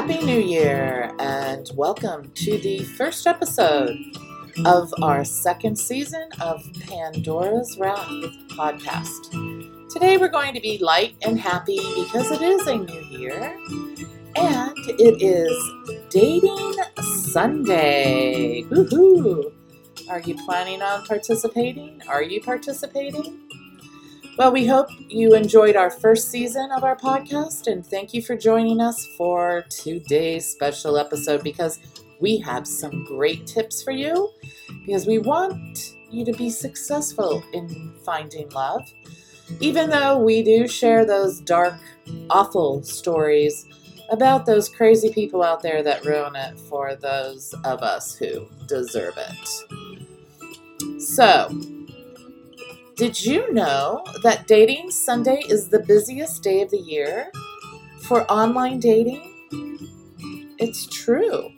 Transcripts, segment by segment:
Happy New Year and welcome to the first episode of our second season of Pandora's Wrath podcast. Today we're going to be light and happy because it is a new year and it is Dating Sunday. Woohoo! Are you planning on participating? Are you participating? Well, we hope you enjoyed our first season of our podcast and thank you for joining us for today's special episode because we have some great tips for you because we want you to be successful in finding love. Even though we do share those dark, awful stories about those crazy people out there that ruin it for those of us who deserve it. So, did you know that Dating Sunday is the busiest day of the year for online dating? It's true.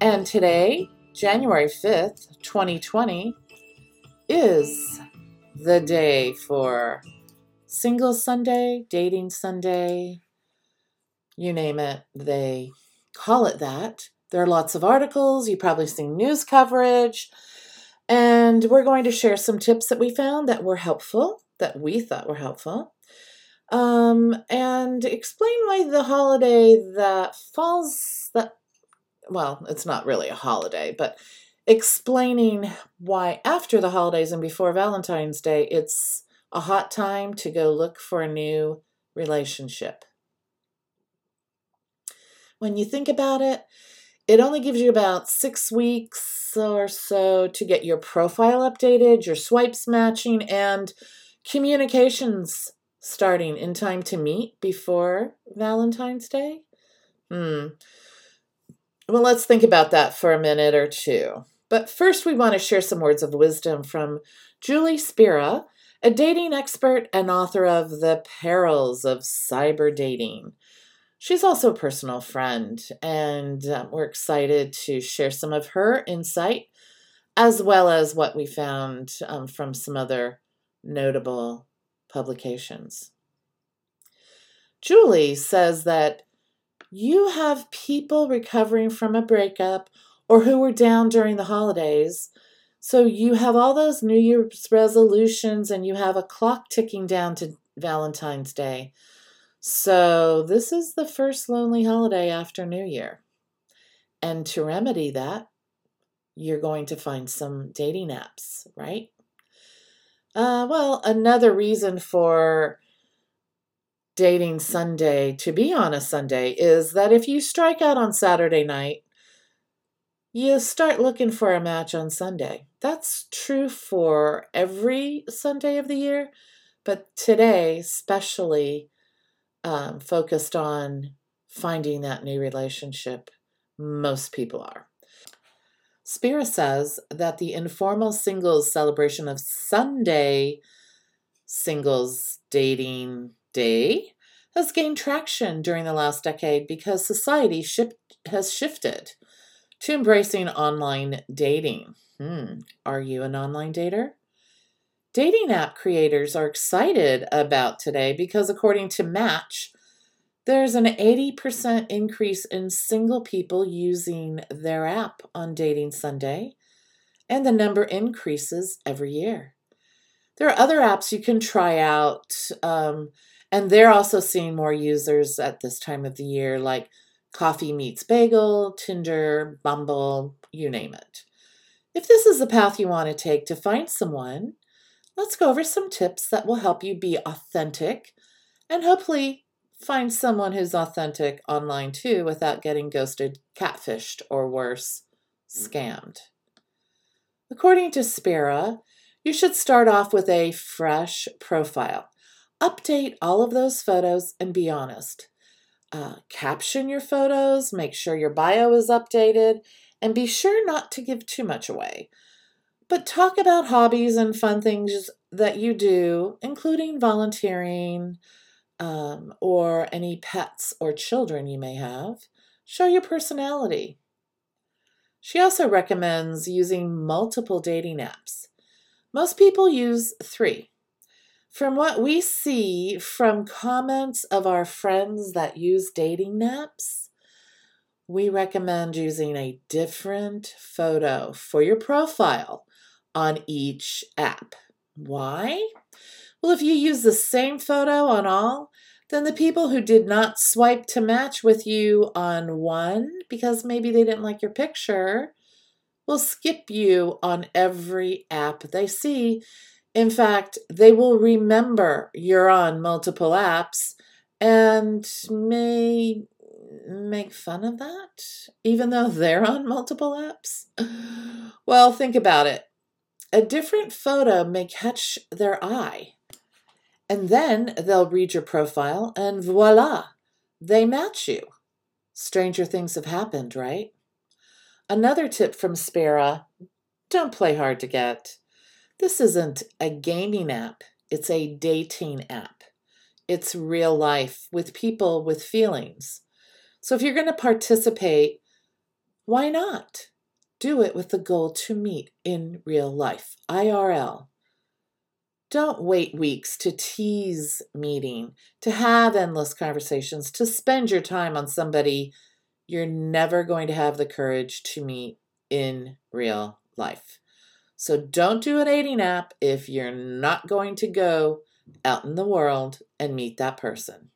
And today, January 5th, 2020, is the day for Single Sunday, Dating Sunday, you name it, they call it that. There are lots of articles, you've probably seen news coverage and we're going to share some tips that we found that were helpful, that we thought were helpful, um, and explain why the holiday that falls that well, it's not really a holiday, but explaining why after the holidays and before Valentine's Day, it's a hot time to go look for a new relationship. When you think about it, it only gives you about six weeks or so to get your profile updated, your swipes matching, and communications starting in time to meet before Valentine's Day. Hmm. Well, let's think about that for a minute or two. But first, we want to share some words of wisdom from Julie Spira, a dating expert and author of The Perils of Cyber Dating. She's also a personal friend, and um, we're excited to share some of her insight as well as what we found um, from some other notable publications. Julie says that you have people recovering from a breakup or who were down during the holidays. So you have all those New Year's resolutions and you have a clock ticking down to Valentine's Day. So, this is the first lonely holiday after New Year. And to remedy that, you're going to find some dating apps, right? Uh, well, another reason for dating Sunday to be on a Sunday is that if you strike out on Saturday night, you start looking for a match on Sunday. That's true for every Sunday of the year, but today, especially, um, focused on finding that new relationship. Most people are. Spira says that the informal singles celebration of Sunday Singles Dating Day has gained traction during the last decade because society has shifted to embracing online dating. Hmm. Are you an online dater? Dating app creators are excited about today because, according to Match, there's an 80% increase in single people using their app on Dating Sunday, and the number increases every year. There are other apps you can try out, um, and they're also seeing more users at this time of the year, like Coffee Meets Bagel, Tinder, Bumble, you name it. If this is the path you want to take to find someone, let's go over some tips that will help you be authentic and hopefully find someone who's authentic online too without getting ghosted, catfished, or worse, scammed. According to Spira, you should start off with a fresh profile. Update all of those photos and be honest. Uh, caption your photos, make sure your bio is updated, and be sure not to give too much away. But talk about hobbies and fun things that you do, including volunteering um, or any pets or children you may have. Show your personality. She also recommends using multiple dating apps. Most people use three. From what we see from comments of our friends that use dating apps, we recommend using a different photo for your profile on each app. Why? Well, if you use the same photo on all, then the people who did not swipe to match with you on one because maybe they didn't like your picture will skip you on every app they see. In fact, they will remember you're on multiple apps and may make fun of that, even though they're on multiple apps? Well, think about it. A different photo may catch their eye, and then they'll read your profile, and voila, they match you. Stranger things have happened, right? Another tip from Spira don't play hard to get. This isn't a gaming app, it's a dating app. It's real life with people with feelings. So if you're going to participate, why not? Do it with the goal to meet in real life, IRL. Don't wait weeks to tease meeting, to have endless conversations, to spend your time on somebody you're never going to have the courage to meet in real life. So don't do an dating app if you're not going to go out in the world and meet that person.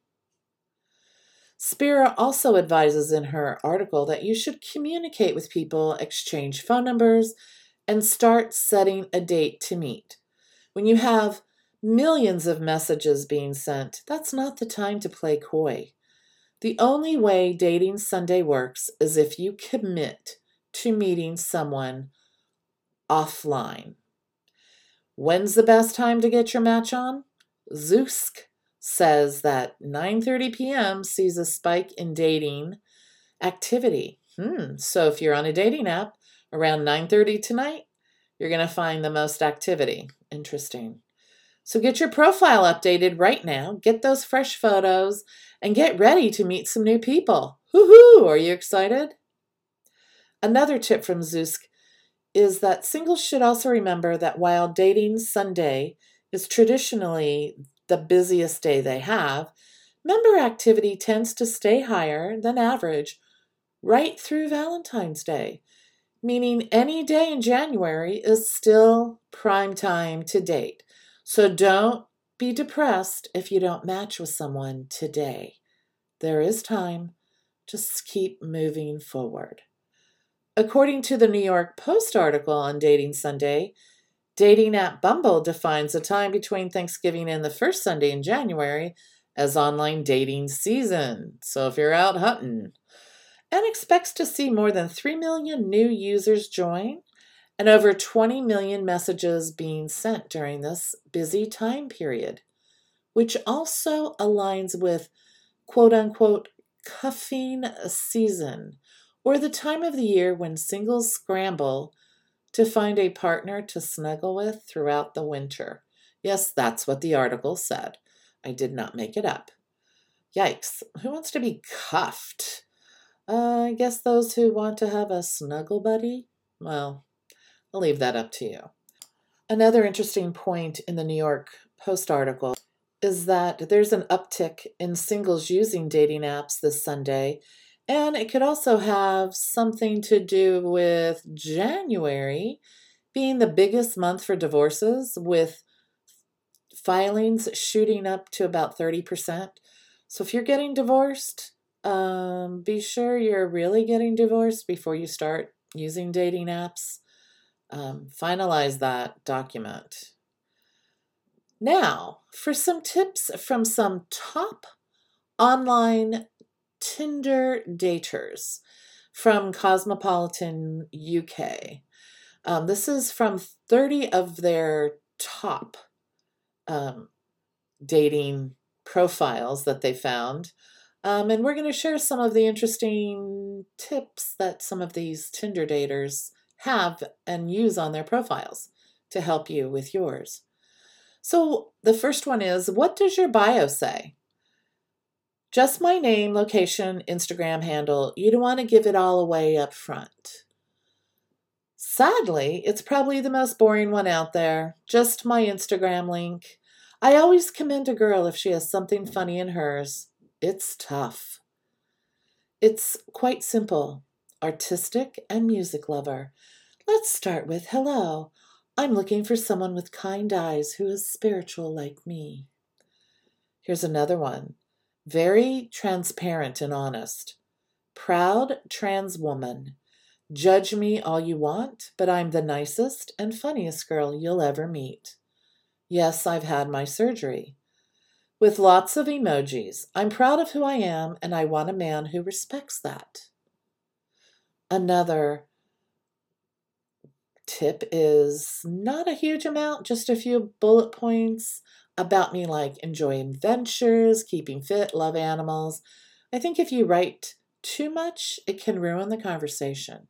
Spira also advises in her article that you should communicate with people, exchange phone numbers, and start setting a date to meet. When you have millions of messages being sent, that's not the time to play coy. The only way Dating Sunday works is if you commit to meeting someone offline. When's the best time to get your match on? Zoosk says that 9:30 p.m. sees a spike in dating activity. Hmm. So if you're on a dating app around 9:30 tonight, you're going to find the most activity. Interesting. So get your profile updated right now. Get those fresh photos and get ready to meet some new people. Woohoo! Are you excited? Another tip from Zoosk is that singles should also remember that while dating Sunday is traditionally the busiest day they have, member activity tends to stay higher than average right through Valentine's Day, meaning any day in January is still prime time to date. So don't be depressed if you don't match with someone today. There is time. Just keep moving forward. According to the New York Post article on Dating Sunday, Dating app Bumble defines the time between Thanksgiving and the first Sunday in January as online dating season. So if you're out hunting, and expects to see more than 3 million new users join and over 20 million messages being sent during this busy time period, which also aligns with quote unquote cuffing season, or the time of the year when singles scramble to find a partner to snuggle with throughout the winter. Yes, that's what the article said. I did not make it up. Yikes, who wants to be cuffed? Uh, I guess those who want to have a snuggle buddy? Well, I'll leave that up to you. Another interesting point in the New York Post article is that there's an uptick in singles using dating apps this Sunday and it could also have something to do with January being the biggest month for divorces, with filings shooting up to about 30%. So if you're getting divorced, um, be sure you're really getting divorced before you start using dating apps. Um, finalize that document. Now, for some tips from some top online Tinder Daters from Cosmopolitan UK. Um, this is from 30 of their top um, dating profiles that they found. Um, and we're going to share some of the interesting tips that some of these Tinder daters have and use on their profiles to help you with yours. So, the first one is What does your bio say? Just my name, location, Instagram handle. You don't want to give it all away up front. Sadly, it's probably the most boring one out there. Just my Instagram link. I always commend a girl if she has something funny in hers. It's tough. It's quite simple artistic and music lover. Let's start with hello. I'm looking for someone with kind eyes who is spiritual like me. Here's another one very transparent and honest. Proud trans woman. Judge me all you want, but I'm the nicest and funniest girl you'll ever meet. Yes, I've had my surgery. With lots of emojis. I'm proud of who I am, and I want a man who respects that. Another tip is not a huge amount, just a few bullet points about me like enjoy adventures, keeping fit, love animals. I think if you write too much, it can ruin the conversation.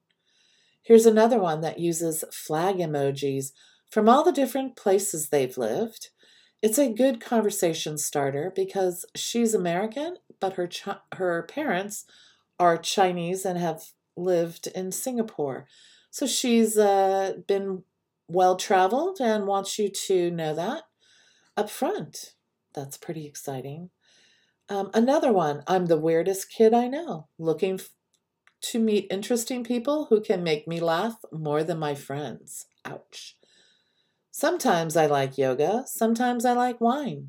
Here's another one that uses flag emojis from all the different places they've lived. It's a good conversation starter because she's American, but her chi- her parents are Chinese and have lived in Singapore. So she's uh, been well traveled and wants you to know that up front. That's pretty exciting. Um, another one, I'm the weirdest kid I know, looking to meet interesting people who can make me laugh more than my friends. Ouch. Sometimes I like yoga, sometimes I like wine.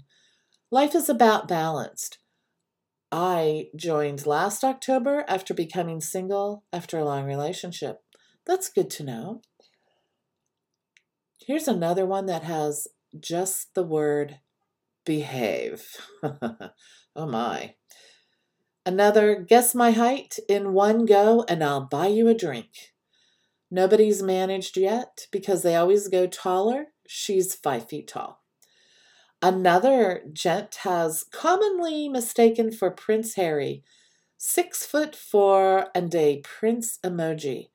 Life is about balanced. I joined last October after becoming single after a long relationship. That's good to know. Here's another one that has just the word behave. oh my. Another, guess my height in one go and I'll buy you a drink. Nobody's managed yet because they always go taller. She's five feet tall. Another gent has commonly mistaken for Prince Harry, six foot four and a prince emoji.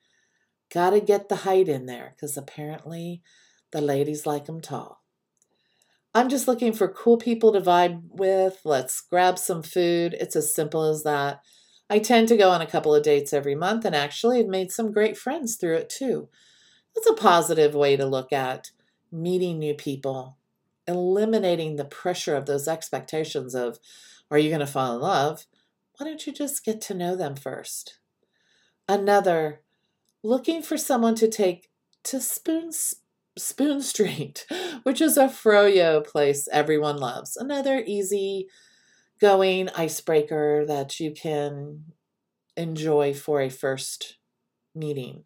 Gotta get the height in there because apparently the ladies like him tall. I'm just looking for cool people to vibe with. Let's grab some food. It's as simple as that. I tend to go on a couple of dates every month and actually have made some great friends through it too. That's a positive way to look at meeting new people, eliminating the pressure of those expectations of, are you going to fall in love? Why don't you just get to know them first? Another, looking for someone to take to spoon Spoon Street, which is a froyo place everyone loves. Another easy going icebreaker that you can enjoy for a first meeting.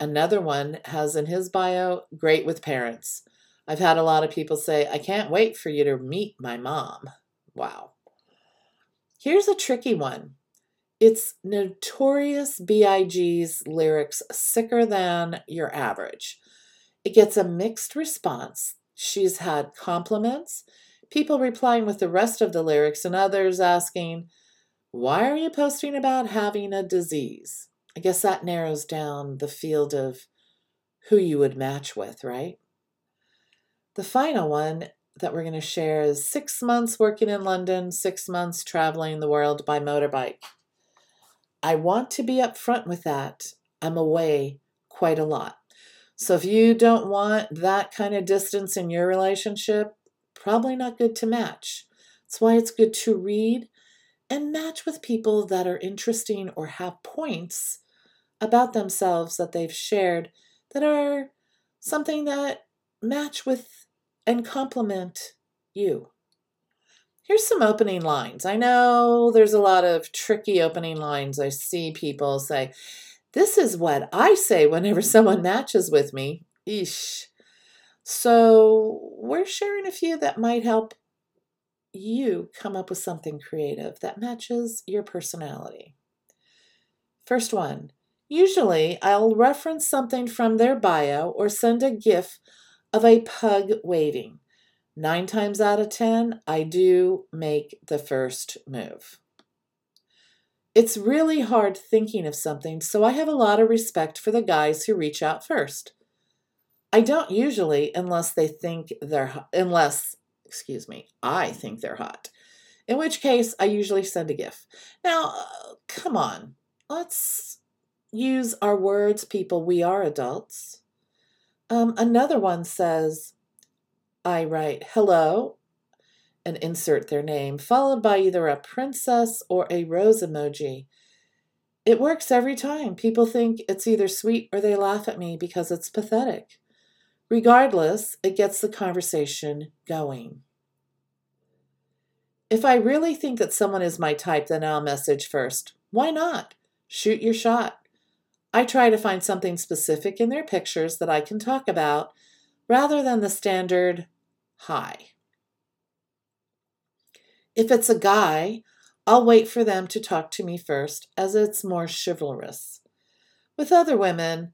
Another one has in his bio, great with parents. I've had a lot of people say, I can't wait for you to meet my mom. Wow. Here's a tricky one. It's Notorious B.I.G.'s lyrics sicker than your average. It gets a mixed response. She's had compliments, people replying with the rest of the lyrics, and others asking, Why are you posting about having a disease? I guess that narrows down the field of who you would match with, right? The final one that we're going to share is six months working in London, six months traveling the world by motorbike. I want to be upfront with that. I'm away quite a lot. So if you don't want that kind of distance in your relationship, probably not good to match. That's why it's good to read and match with people that are interesting or have points about themselves that they've shared that are something that match with and complement you. Here's some opening lines. I know there's a lot of tricky opening lines. I see people say, this is what I say whenever someone matches with me. Eesh. So, we're sharing a few that might help you come up with something creative that matches your personality. First one usually I'll reference something from their bio or send a GIF of a pug waving. Nine times out of ten, I do make the first move. It's really hard thinking of something, so I have a lot of respect for the guys who reach out first. I don't usually unless they think they're unless, excuse me, I think they're hot. In which case, I usually send a GIF. Now, uh, come on. Let's use our words, people. We are adults. Um, another one says, I write hello and insert their name, followed by either a princess or a rose emoji. It works every time. People think it's either sweet or they laugh at me because it's pathetic. Regardless, it gets the conversation going. If I really think that someone is my type, then I'll message first. Why not? Shoot your shot. I try to find something specific in their pictures that I can talk about rather than the standard hi. If it's a guy, I'll wait for them to talk to me first, as it's more chivalrous. With other women,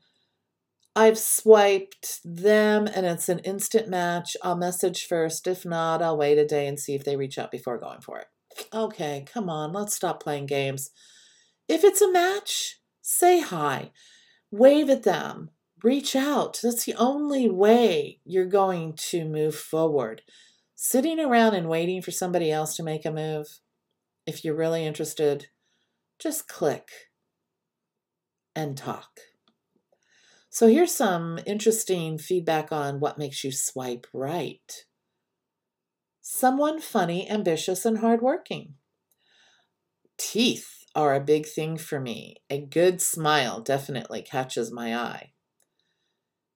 I've swiped them and it's an instant match. I'll message first. If not, I'll wait a day and see if they reach out before going for it. Okay, come on, let's stop playing games. If it's a match, say hi, wave at them, reach out. That's the only way you're going to move forward. Sitting around and waiting for somebody else to make a move, if you're really interested, just click and talk. So here's some interesting feedback on what makes you swipe right. Someone funny, ambitious, and hardworking. Teeth are a big thing for me. A good smile definitely catches my eye.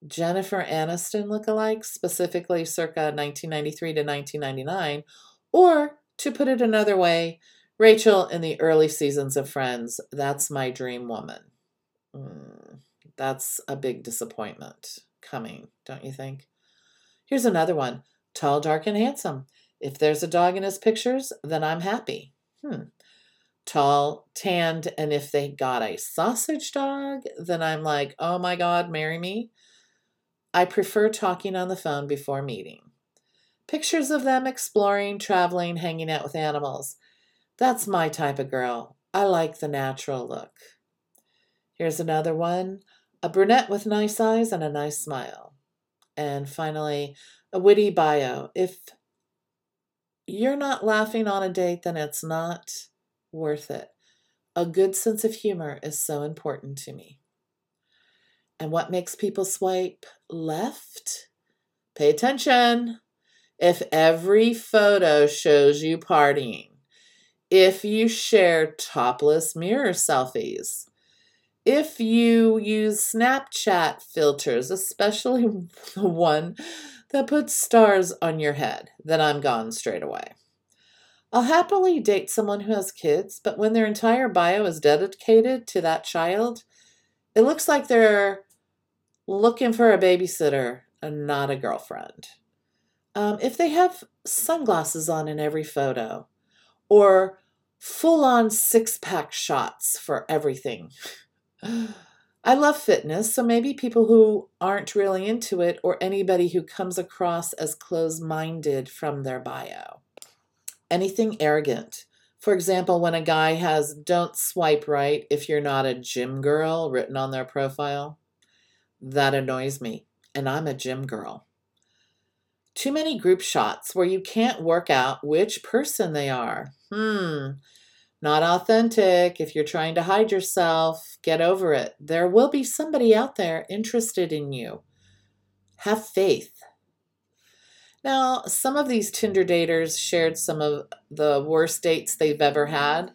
Jennifer Aniston lookalikes, specifically circa 1993 to 1999, or to put it another way, Rachel in the early seasons of Friends. That's my dream woman. Mm, that's a big disappointment coming, don't you think? Here's another one tall, dark, and handsome. If there's a dog in his pictures, then I'm happy. Hmm tall, tanned, and if they got a sausage dog, then I'm like, oh my God, marry me. I prefer talking on the phone before meeting. Pictures of them exploring, traveling, hanging out with animals. That's my type of girl. I like the natural look. Here's another one a brunette with nice eyes and a nice smile. And finally, a witty bio. If you're not laughing on a date, then it's not worth it. A good sense of humor is so important to me. And what makes people swipe left? Pay attention. If every photo shows you partying, if you share topless mirror selfies, if you use Snapchat filters, especially the one that puts stars on your head, then I'm gone straight away. I'll happily date someone who has kids, but when their entire bio is dedicated to that child, it looks like they're looking for a babysitter and not a girlfriend. Um, if they have sunglasses on in every photo, or full on six pack shots for everything. I love fitness, so maybe people who aren't really into it or anybody who comes across as closed minded from their bio anything arrogant. For example, when a guy has don't swipe right if you're not a gym girl written on their profile, that annoys me. And I'm a gym girl. Too many group shots where you can't work out which person they are. Hmm, not authentic. If you're trying to hide yourself, get over it. There will be somebody out there interested in you. Have faith. Now, some of these Tinder daters shared some of the worst dates they've ever had.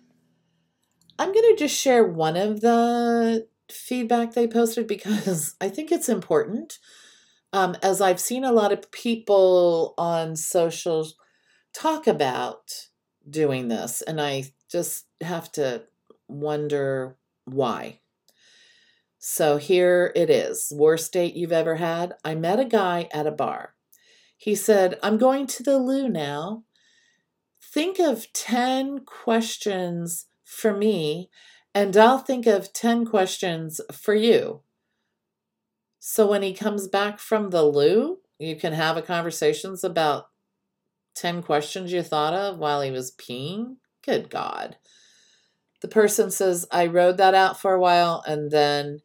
I'm going to just share one of the feedback they posted because I think it's important. Um, as I've seen a lot of people on social talk about doing this, and I just have to wonder why. So here it is worst date you've ever had. I met a guy at a bar. He said, I'm going to the loo now. Think of 10 questions for me, and I'll think of 10 questions for you. So when he comes back from the loo, you can have a conversations about 10 questions you thought of while he was peeing. Good God. The person says, I rode that out for a while and then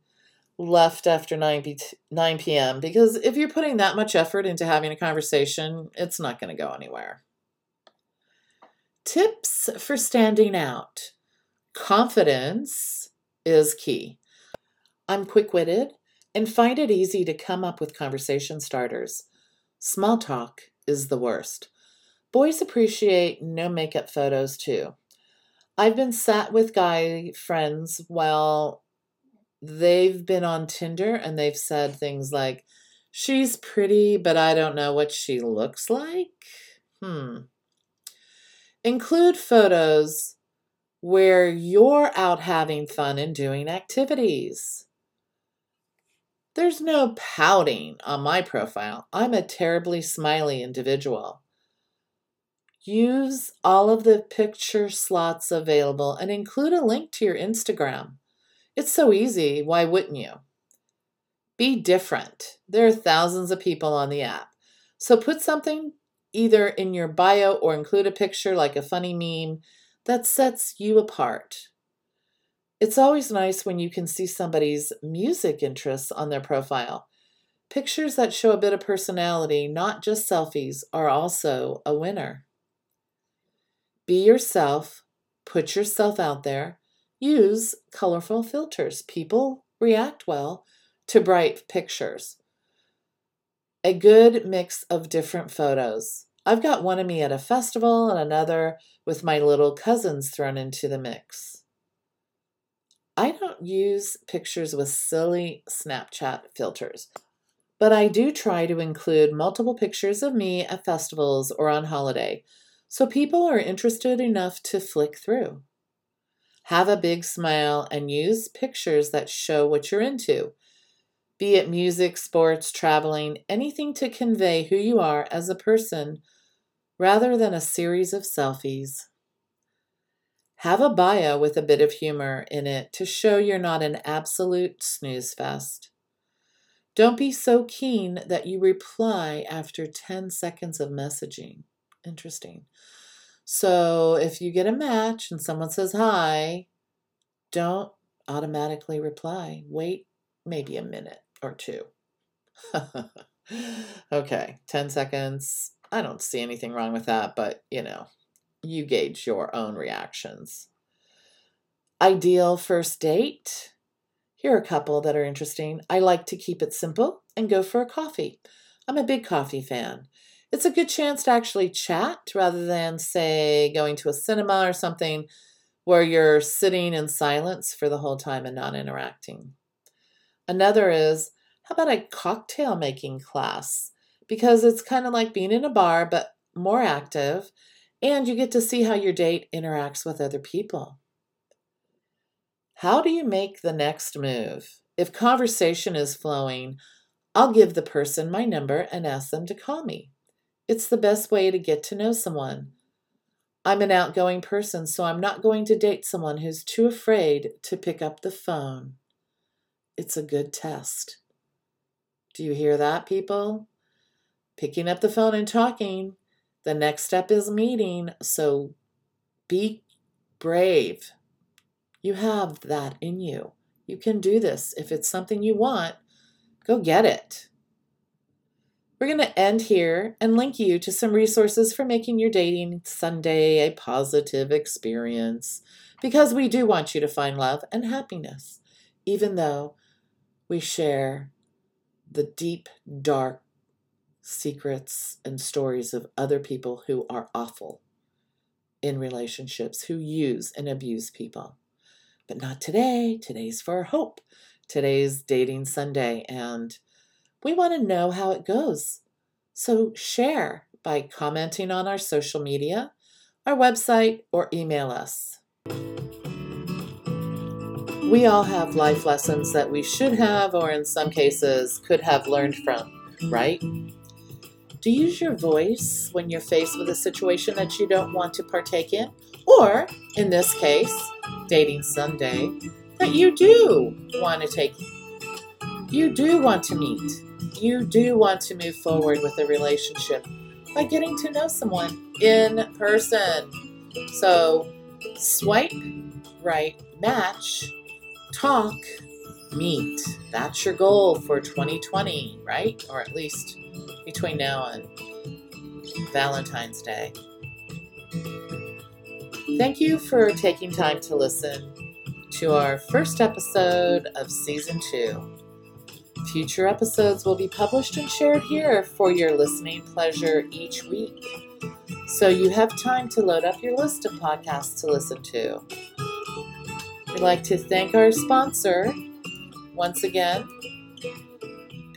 left after 9, p- 9 p.m. because if you're putting that much effort into having a conversation, it's not going to go anywhere. Tips for standing out confidence is key. I'm quick witted and find it easy to come up with conversation starters. Small talk is the worst. Boys appreciate no makeup photos too. I've been sat with guy friends while they've been on Tinder and they've said things like, She's pretty, but I don't know what she looks like. Hmm. Include photos where you're out having fun and doing activities. There's no pouting on my profile. I'm a terribly smiley individual. Use all of the picture slots available and include a link to your Instagram. It's so easy, why wouldn't you? Be different. There are thousands of people on the app. So put something either in your bio or include a picture like a funny meme that sets you apart. It's always nice when you can see somebody's music interests on their profile. Pictures that show a bit of personality, not just selfies, are also a winner. Be yourself, put yourself out there, use colorful filters. People react well to bright pictures. A good mix of different photos. I've got one of me at a festival and another with my little cousins thrown into the mix. I don't use pictures with silly Snapchat filters, but I do try to include multiple pictures of me at festivals or on holiday so people are interested enough to flick through. Have a big smile and use pictures that show what you're into be it music, sports, traveling, anything to convey who you are as a person rather than a series of selfies. Have a bio with a bit of humor in it to show you're not an absolute snooze fest. Don't be so keen that you reply after 10 seconds of messaging. Interesting. So if you get a match and someone says hi, don't automatically reply. Wait maybe a minute or two. okay, 10 seconds. I don't see anything wrong with that, but you know, you gauge your own reactions. Ideal first date. Here are a couple that are interesting. I like to keep it simple and go for a coffee. I'm a big coffee fan. It's a good chance to actually chat rather than, say, going to a cinema or something where you're sitting in silence for the whole time and not interacting. Another is how about a cocktail making class? Because it's kind of like being in a bar, but more active, and you get to see how your date interacts with other people. How do you make the next move? If conversation is flowing, I'll give the person my number and ask them to call me. It's the best way to get to know someone. I'm an outgoing person, so I'm not going to date someone who's too afraid to pick up the phone. It's a good test. Do you hear that, people? Picking up the phone and talking. The next step is meeting. So be brave. You have that in you. You can do this. If it's something you want, go get it. We're going to end here and link you to some resources for making your dating Sunday a positive experience because we do want you to find love and happiness, even though we share the deep, dark secrets and stories of other people who are awful in relationships, who use and abuse people. But not today. Today's for hope. Today's Dating Sunday, and we want to know how it goes. So share by commenting on our social media, our website, or email us. We all have life lessons that we should have, or in some cases, could have learned from, right? Do you use your voice when you're faced with a situation that you don't want to partake in? Or, in this case, Dating Sunday, that you do want to take, you do want to meet, you do want to move forward with a relationship by getting to know someone in person. So, swipe right, match, talk, meet. That's your goal for 2020, right? Or at least between now and Valentine's Day. Thank you for taking time to listen to our first episode of season two. Future episodes will be published and shared here for your listening pleasure each week. So you have time to load up your list of podcasts to listen to. We'd like to thank our sponsor once again,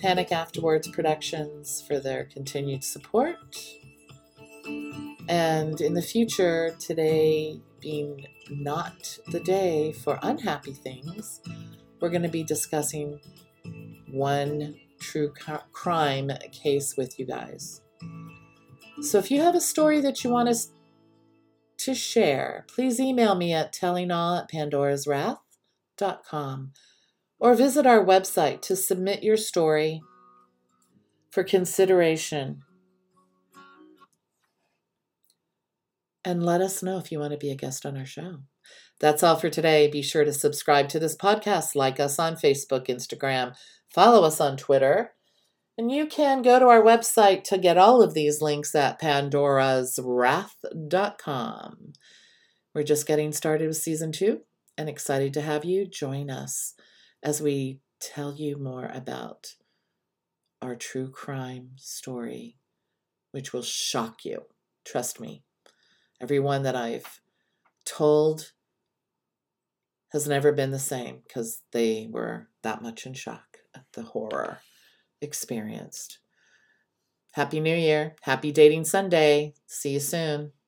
Panic Afterwards Productions, for their continued support. And in the future, today being not the day for unhappy things, we're going to be discussing one true crime case with you guys. So if you have a story that you want us to share, please email me at tellingall at pandoraswrath.com or visit our website to submit your story for consideration. And let us know if you want to be a guest on our show. That's all for today. Be sure to subscribe to this podcast, like us on Facebook, Instagram, follow us on Twitter. And you can go to our website to get all of these links at pandoraswrath.com. We're just getting started with season two and excited to have you join us as we tell you more about our true crime story, which will shock you. Trust me. Everyone that I've told has never been the same because they were that much in shock the horror experienced. Happy New Year. Happy Dating Sunday. See you soon.